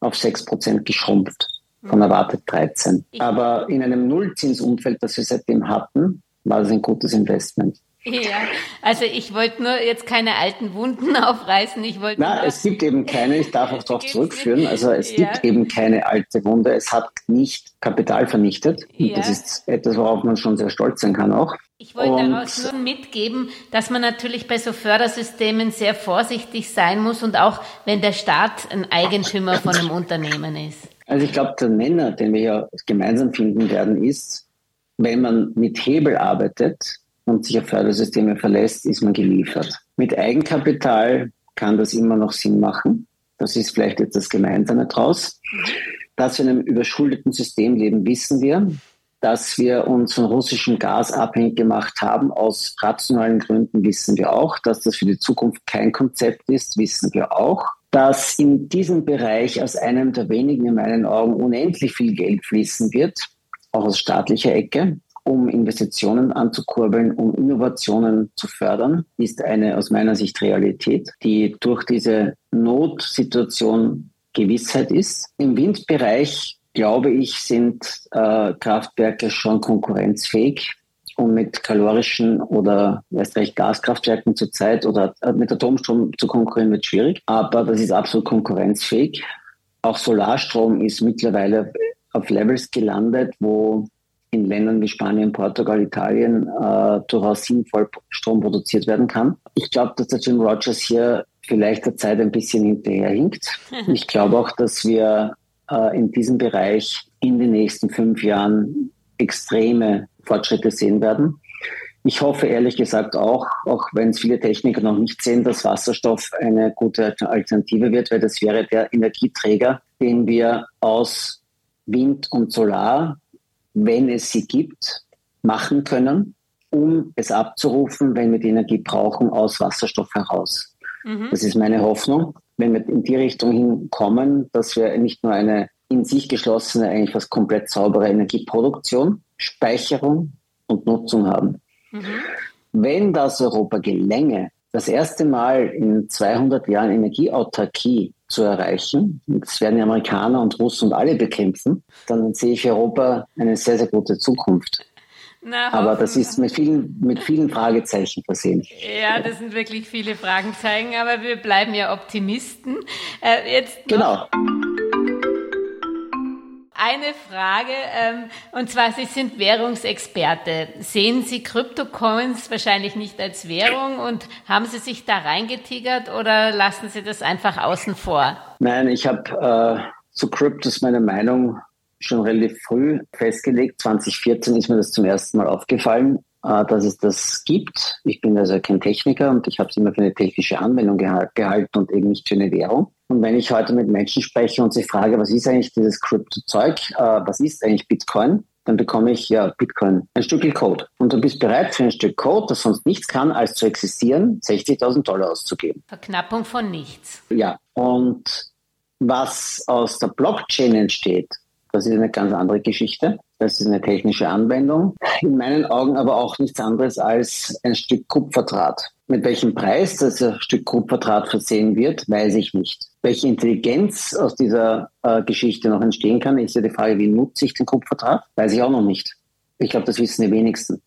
auf 6 Prozent geschrumpft von erwartet 13. Aber in einem Nullzinsumfeld, das wir seitdem hatten, war das ein gutes Investment. Ja, also ich wollte nur jetzt keine alten Wunden aufreißen. Ich wollte. Na, es gibt eben keine. Ich darf auch darauf zurückführen. Also es ja. gibt eben keine alte Wunde. Es hat nicht Kapital vernichtet. Ja. Das ist etwas, worauf man schon sehr stolz sein kann auch. Ich wollte und daraus nur mitgeben, dass man natürlich bei so Fördersystemen sehr vorsichtig sein muss und auch wenn der Staat ein Eigentümer von einem Unternehmen ist. Also ich glaube, der Nenner, den wir ja gemeinsam finden werden, ist, wenn man mit Hebel arbeitet, und sich auf Fördersysteme verlässt, ist man geliefert. Mit Eigenkapital kann das immer noch Sinn machen. Das ist vielleicht jetzt das Gemeinsame draus. Dass wir in einem überschuldeten System leben, wissen wir. Dass wir uns von russischem Gas abhängig gemacht haben, aus rationalen Gründen, wissen wir auch. Dass das für die Zukunft kein Konzept ist, wissen wir auch. Dass in diesem Bereich aus einem der wenigen in meinen Augen unendlich viel Geld fließen wird, auch aus staatlicher Ecke, um Investitionen anzukurbeln, um Innovationen zu fördern, ist eine aus meiner Sicht Realität, die durch diese Notsituation Gewissheit ist. Im Windbereich glaube ich, sind äh, Kraftwerke schon konkurrenzfähig. Und mit kalorischen oder erst recht Gaskraftwerken zurzeit oder äh, mit Atomstrom zu konkurrieren wird schwierig. Aber das ist absolut konkurrenzfähig. Auch Solarstrom ist mittlerweile auf Levels gelandet, wo in Ländern wie Spanien, Portugal, Italien äh, durchaus sinnvoll Strom produziert werden kann. Ich glaube, dass der Jim Rogers hier vielleicht der Zeit ein bisschen hinterherhinkt. Ich glaube auch, dass wir äh, in diesem Bereich in den nächsten fünf Jahren extreme Fortschritte sehen werden. Ich hoffe ehrlich gesagt auch, auch wenn es viele Techniker noch nicht sehen, dass Wasserstoff eine gute Alternative wird, weil das wäre der Energieträger, den wir aus Wind und Solar, wenn es sie gibt, machen können, um es abzurufen, wenn wir die Energie brauchen, aus Wasserstoff heraus. Mhm. Das ist meine Hoffnung wenn wir in die Richtung hinkommen, dass wir nicht nur eine in sich geschlossene, eigentlich fast komplett saubere Energieproduktion, Speicherung und Nutzung haben. Mhm. Wenn das Europa gelänge, das erste Mal in 200 Jahren Energieautarkie zu erreichen, das werden die Amerikaner und Russen und alle bekämpfen, dann sehe ich Europa eine sehr, sehr gute Zukunft. Na, Aber das ist mit vielen, mit vielen Fragezeichen versehen. Ja, das sind wirklich viele Fragezeichen, aber wir bleiben ja Optimisten. Äh, jetzt genau. Eine Frage, ähm, und zwar, Sie sind Währungsexperte. Sehen Sie Kryptocoins wahrscheinlich nicht als Währung und haben Sie sich da reingetigert oder lassen Sie das einfach außen vor? Nein, ich habe äh, zu Kryptos meine Meinung schon relativ früh festgelegt. 2014 ist mir das zum ersten Mal aufgefallen, äh, dass es das gibt. Ich bin also kein Techniker und ich habe es immer für eine technische Anwendung gehalten und eben nicht für eine Währung. Und wenn ich heute mit Menschen spreche und sie frage, was ist eigentlich dieses Krypto-Zeug, äh, was ist eigentlich Bitcoin, dann bekomme ich ja Bitcoin, ein Stück Code. Und du bist bereit für ein Stück Code, das sonst nichts kann, als zu existieren, 60.000 Dollar auszugeben. Verknappung von nichts. Ja, und was aus der Blockchain entsteht, das ist eine ganz andere Geschichte. Das ist eine technische Anwendung. In meinen Augen aber auch nichts anderes als ein Stück Kupferdraht. Mit welchem Preis das Stück Kupferdraht versehen wird, weiß ich nicht. Welche Intelligenz aus dieser äh, Geschichte noch entstehen kann, ist ja die Frage, wie nutze ich den Kupferdraht? Weiß ich auch noch nicht. Ich glaube, das wissen die wenigsten.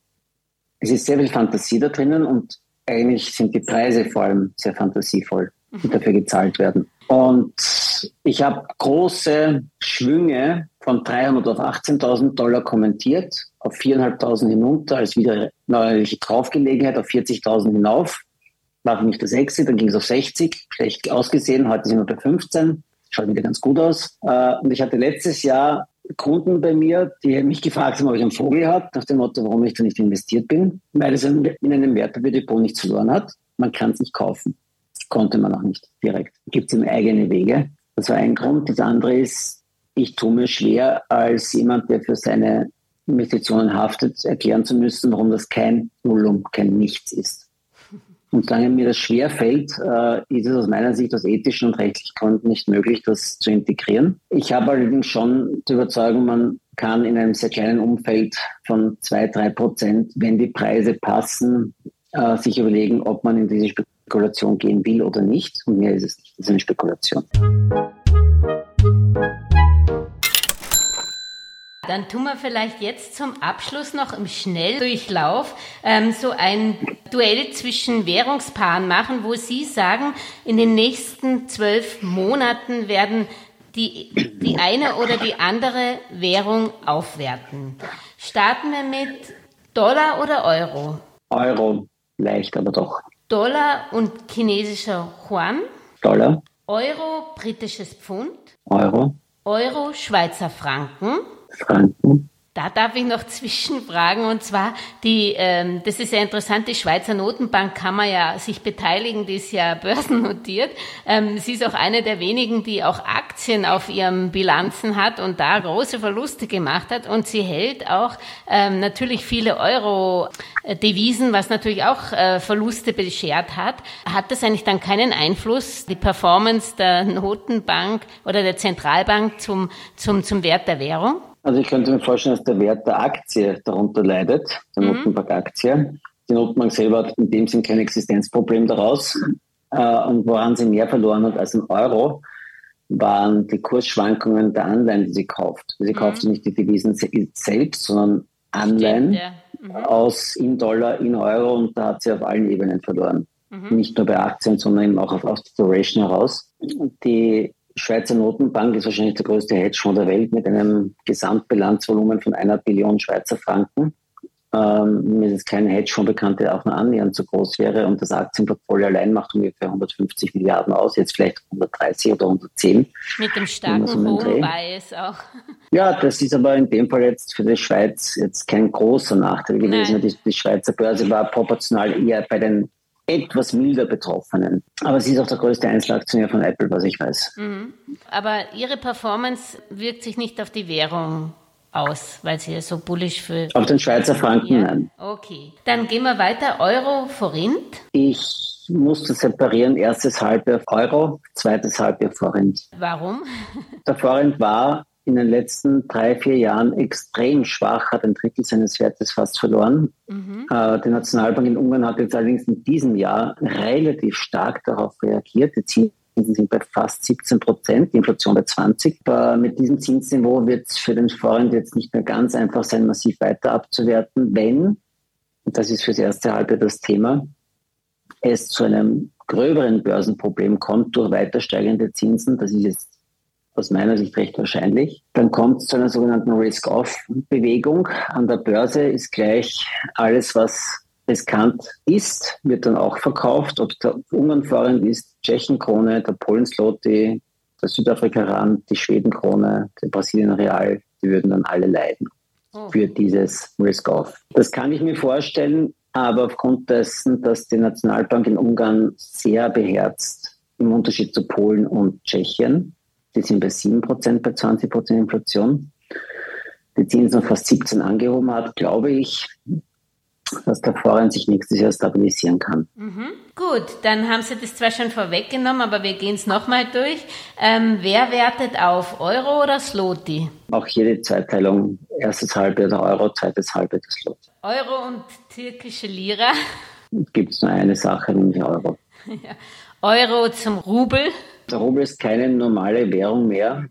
Es ist sehr viel Fantasie da drinnen und eigentlich sind die Preise vor allem sehr fantasievoll, die dafür gezahlt werden. Und ich habe große Schwünge von 300 auf 18.000 Dollar kommentiert, auf 4.500 hinunter als wieder neuerliche Kaufgelegenheit, auf 40.000 hinauf. War für mich das Exit, dann ging es auf 60, schlecht ausgesehen, heute sind wir bei 15, schaut wieder ganz gut aus. Äh, und ich hatte letztes Jahr Kunden bei mir, die mich gefragt haben, ob ich einen Vogel habe, nach dem Motto, warum ich da nicht investiert bin, weil es in einem Wertpapierdepot nichts verloren hat. Man kann es nicht kaufen konnte man auch nicht direkt. Gibt es ihm eigene Wege. Das war ein Grund. Das andere ist, ich tue mir schwer, als jemand, der für seine Investitionen haftet, erklären zu müssen, warum das kein Nullum, kein Nichts ist. Und solange mir das schwer fällt, äh, ist es aus meiner Sicht aus ethischen und rechtlichen Gründen nicht möglich, das zu integrieren. Ich habe allerdings schon die Überzeugung, man kann in einem sehr kleinen Umfeld von zwei, drei Prozent, wenn die Preise passen, äh, sich überlegen, ob man in diese Spekulation gehen will oder nicht. Und mehr ist es nicht. Es ist eine Spekulation. Dann tun wir vielleicht jetzt zum Abschluss noch im Schnelldurchlauf ähm, so ein Duell zwischen Währungspaaren machen, wo Sie sagen, in den nächsten zwölf Monaten werden die, die eine oder die andere Währung aufwerten. Starten wir mit Dollar oder Euro? Euro, leicht, aber doch. Dollar und chinesischer Yuan. Dollar. Euro, britisches Pfund. Euro. Euro, Schweizer Franken. Franken. Da darf ich noch zwischenfragen und zwar die, ähm, das ist ja interessant, die Schweizer Notenbank kann man ja sich beteiligen, die ist ja börsennotiert. Ähm, sie ist auch eine der wenigen, die auch Aktien auf ihren Bilanzen hat und da große Verluste gemacht hat und sie hält auch ähm, natürlich viele Euro-Devisen, was natürlich auch äh, Verluste beschert hat. Hat das eigentlich dann keinen Einfluss, die Performance der Notenbank oder der Zentralbank zum, zum, zum Wert der Währung? Also ich könnte mir vorstellen, dass der Wert der Aktie darunter leidet, der mhm. Notenbank-Aktie. Die Notenbank selber hat in dem Sinn kein Existenzproblem daraus. Äh, und woran sie mehr verloren hat als ein Euro, waren die Kursschwankungen der Anleihen, die sie kauft. Sie mhm. kauft nicht die Devisen selbst, sondern Anleihen Stimmt, ja. mhm. aus in Dollar, in Euro und da hat sie auf allen Ebenen verloren. Mhm. Nicht nur bei Aktien, sondern eben auch aus der Duration heraus. Die Schweizer Notenbank ist wahrscheinlich der größte Hedgefonds der Welt mit einem Gesamtbilanzvolumen von einer Billion Schweizer Franken. Ähm, mir ist kein Hedgefonds bekannt, der auch nur annähernd so groß wäre und das Aktienportfolio allein macht ungefähr 150 Milliarden aus, jetzt vielleicht 130 oder 110. Mit dem starken Home Bias auch. Ja, das ist aber in dem Fall jetzt für die Schweiz jetzt kein großer Nachteil gewesen. Die, die Schweizer Börse war proportional eher bei den etwas milder Betroffenen. Aber sie ist auch der größte Einzelaktionär von Apple, was ich weiß. Mhm. Aber ihre Performance wirkt sich nicht auf die Währung aus, weil sie ja so bullisch für. Auf den Schweizer Franken, ja. nein. Okay. Dann gehen wir weiter. Euro, Forint. Ich musste separieren. Erstes Halbjahr Euro, zweites Halbjahr Forint. Warum? Der Forint war in den letzten drei, vier Jahren extrem schwach, hat ein Drittel seines Wertes fast verloren. Mhm. Äh, die Nationalbank in Ungarn hat jetzt allerdings in diesem Jahr relativ stark darauf reagiert. Die Zinsen sind bei fast 17 Prozent, die Inflation bei 20. Aber mit diesem Zinsniveau wird es für den Freund jetzt nicht mehr ganz einfach sein, massiv weiter abzuwerten, wenn, und das ist fürs erste Halbjahr das Thema, es zu einem gröberen Börsenproblem kommt durch weiter steigende Zinsen. Das ist jetzt aus meiner Sicht recht wahrscheinlich. Dann kommt es zu einer sogenannten Risk-Off-Bewegung. An der Börse ist gleich alles, was riskant ist, wird dann auch verkauft. Ob der Ungarn ist, Tschechenkrone, der Polen-Slotty, der Südafrika-Rand, die Schweden-Krone, der Brasilien-Real, die würden dann alle leiden oh. für dieses Risk-Off. Das kann ich mir vorstellen, aber aufgrund dessen, dass die Nationalbank in Ungarn sehr beherzt, im Unterschied zu Polen und Tschechien, die sind bei 7 Prozent, bei 20 Prozent Inflation. Die Zinsen fast 17 angehoben hat, glaube ich, dass der Vorrang sich nächstes Jahr stabilisieren kann. Mhm. Gut, dann haben Sie das zwar schon vorweggenommen, aber wir gehen es nochmal durch. Ähm, wer wertet auf Euro oder Sloti? Auch hier die Zweiteilung. Erstes Halbjahr der Euro, zweites Halbjahr der Sloti. Euro und türkische Lira? Gibt es nur eine Sache, nämlich Euro. Ja. Euro zum Rubel? Der Rubel ist keine normale Währung mehr.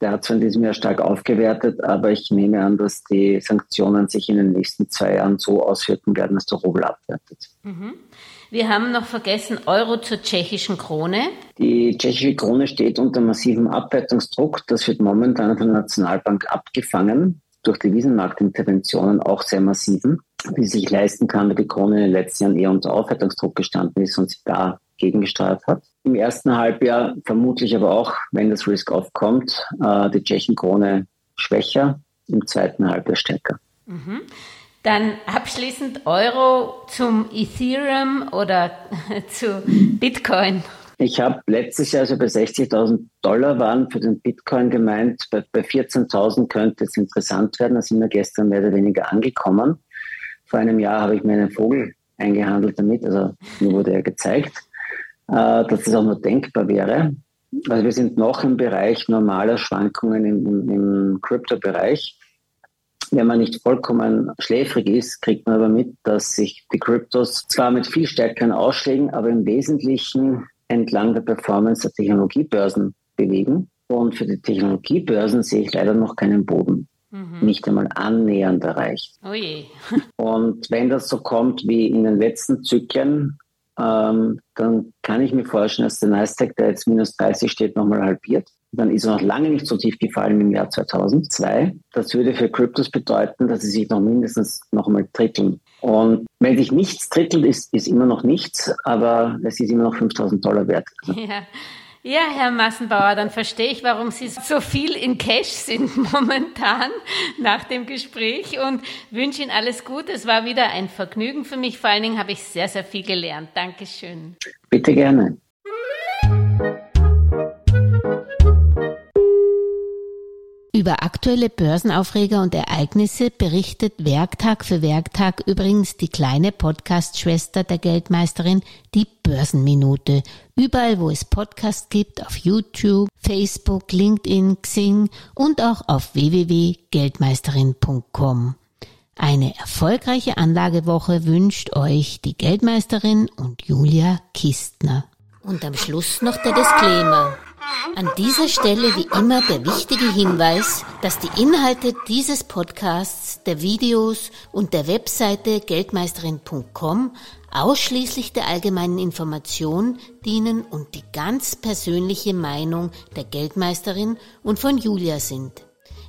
Der hat zwar in diesem Jahr stark aufgewertet, aber ich nehme an, dass die Sanktionen sich in den nächsten zwei Jahren so auswirken werden, dass der Rubel abwertet. Mhm. Wir haben noch vergessen Euro zur tschechischen Krone. Die tschechische Krone steht unter massivem Abwertungsdruck. Das wird momentan von der Nationalbank abgefangen durch die Wiesenmarktinterventionen auch sehr massiven, die sich leisten kann, weil die Krone in den letzten Jahren eher unter Aufwertungsdruck gestanden ist und sich da gegengesteuert hat. Im ersten Halbjahr vermutlich aber auch, wenn das Risk aufkommt, äh, die Tschechenkrone schwächer, im zweiten Halbjahr stärker. Mhm. Dann abschließend Euro zum Ethereum oder zu Bitcoin. Ich habe letztes Jahr, also bei 60.000 Dollar waren für den Bitcoin gemeint, bei, bei 14.000 könnte es interessant werden. Da sind wir gestern mehr oder weniger angekommen. Vor einem Jahr habe ich mir einen Vogel eingehandelt damit, also mir wurde er gezeigt. Äh, dass das auch nur denkbar wäre. Also wir sind noch im Bereich normaler Schwankungen im, Crypto-Bereich. Wenn man nicht vollkommen schläfrig ist, kriegt man aber mit, dass sich die Kryptos zwar mit viel stärkeren Ausschlägen, aber im Wesentlichen entlang der Performance der Technologiebörsen bewegen. Und für die Technologiebörsen sehe ich leider noch keinen Boden. Mhm. Nicht einmal annähernd erreicht. Oh. Und wenn das so kommt wie in den letzten Zyklen, ähm, dann kann ich mir vorstellen, dass der Nasdaq, der jetzt minus 30 steht, nochmal halbiert. Dann ist er noch lange nicht so tief gefallen im Jahr 2002. Das würde für Kryptos bedeuten, dass sie sich noch mindestens nochmal dritteln. Und wenn sich nichts drittelt, ist, ist immer noch nichts, aber es ist immer noch 5000 Dollar wert. Ja. Ja, Herr Massenbauer, dann verstehe ich, warum Sie so viel in Cash sind momentan nach dem Gespräch und wünsche Ihnen alles Gute. Es war wieder ein Vergnügen für mich. Vor allen Dingen habe ich sehr, sehr viel gelernt. Dankeschön. Bitte gerne. Über aktuelle Börsenaufreger und Ereignisse berichtet Werktag für Werktag übrigens die kleine Podcast-Schwester der Geldmeisterin, die Börsenminute. Überall, wo es Podcasts gibt, auf YouTube, Facebook, LinkedIn, Xing und auch auf www.geldmeisterin.com. Eine erfolgreiche Anlagewoche wünscht euch die Geldmeisterin und Julia Kistner. Und am Schluss noch der Disclaimer. An dieser Stelle wie immer der wichtige Hinweis, dass die Inhalte dieses Podcasts, der Videos und der Webseite geldmeisterin.com ausschließlich der allgemeinen Information dienen und die ganz persönliche Meinung der Geldmeisterin und von Julia sind.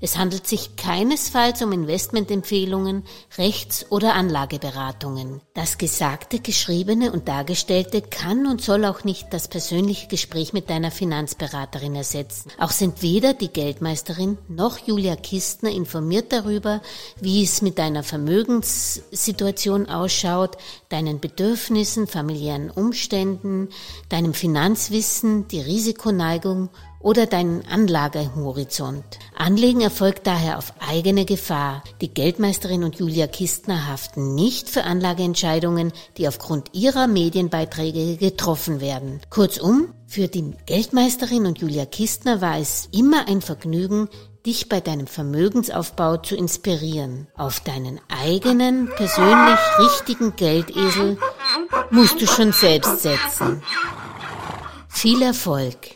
Es handelt sich keinesfalls um Investmentempfehlungen, Rechts- oder Anlageberatungen. Das Gesagte, Geschriebene und Dargestellte kann und soll auch nicht das persönliche Gespräch mit deiner Finanzberaterin ersetzen. Auch sind weder die Geldmeisterin noch Julia Kistner informiert darüber, wie es mit deiner Vermögenssituation ausschaut, deinen Bedürfnissen, familiären Umständen, deinem Finanzwissen, die Risikoneigung oder deinen Anlagehorizont. Anlegen erfolgt daher auf eigene Gefahr. Die Geldmeisterin und Julia Kistner haften nicht für Anlageentscheidungen, die aufgrund ihrer Medienbeiträge getroffen werden. Kurzum, für die Geldmeisterin und Julia Kistner war es immer ein Vergnügen, dich bei deinem Vermögensaufbau zu inspirieren. Auf deinen eigenen, persönlich richtigen Geldesel musst du schon selbst setzen. Viel Erfolg!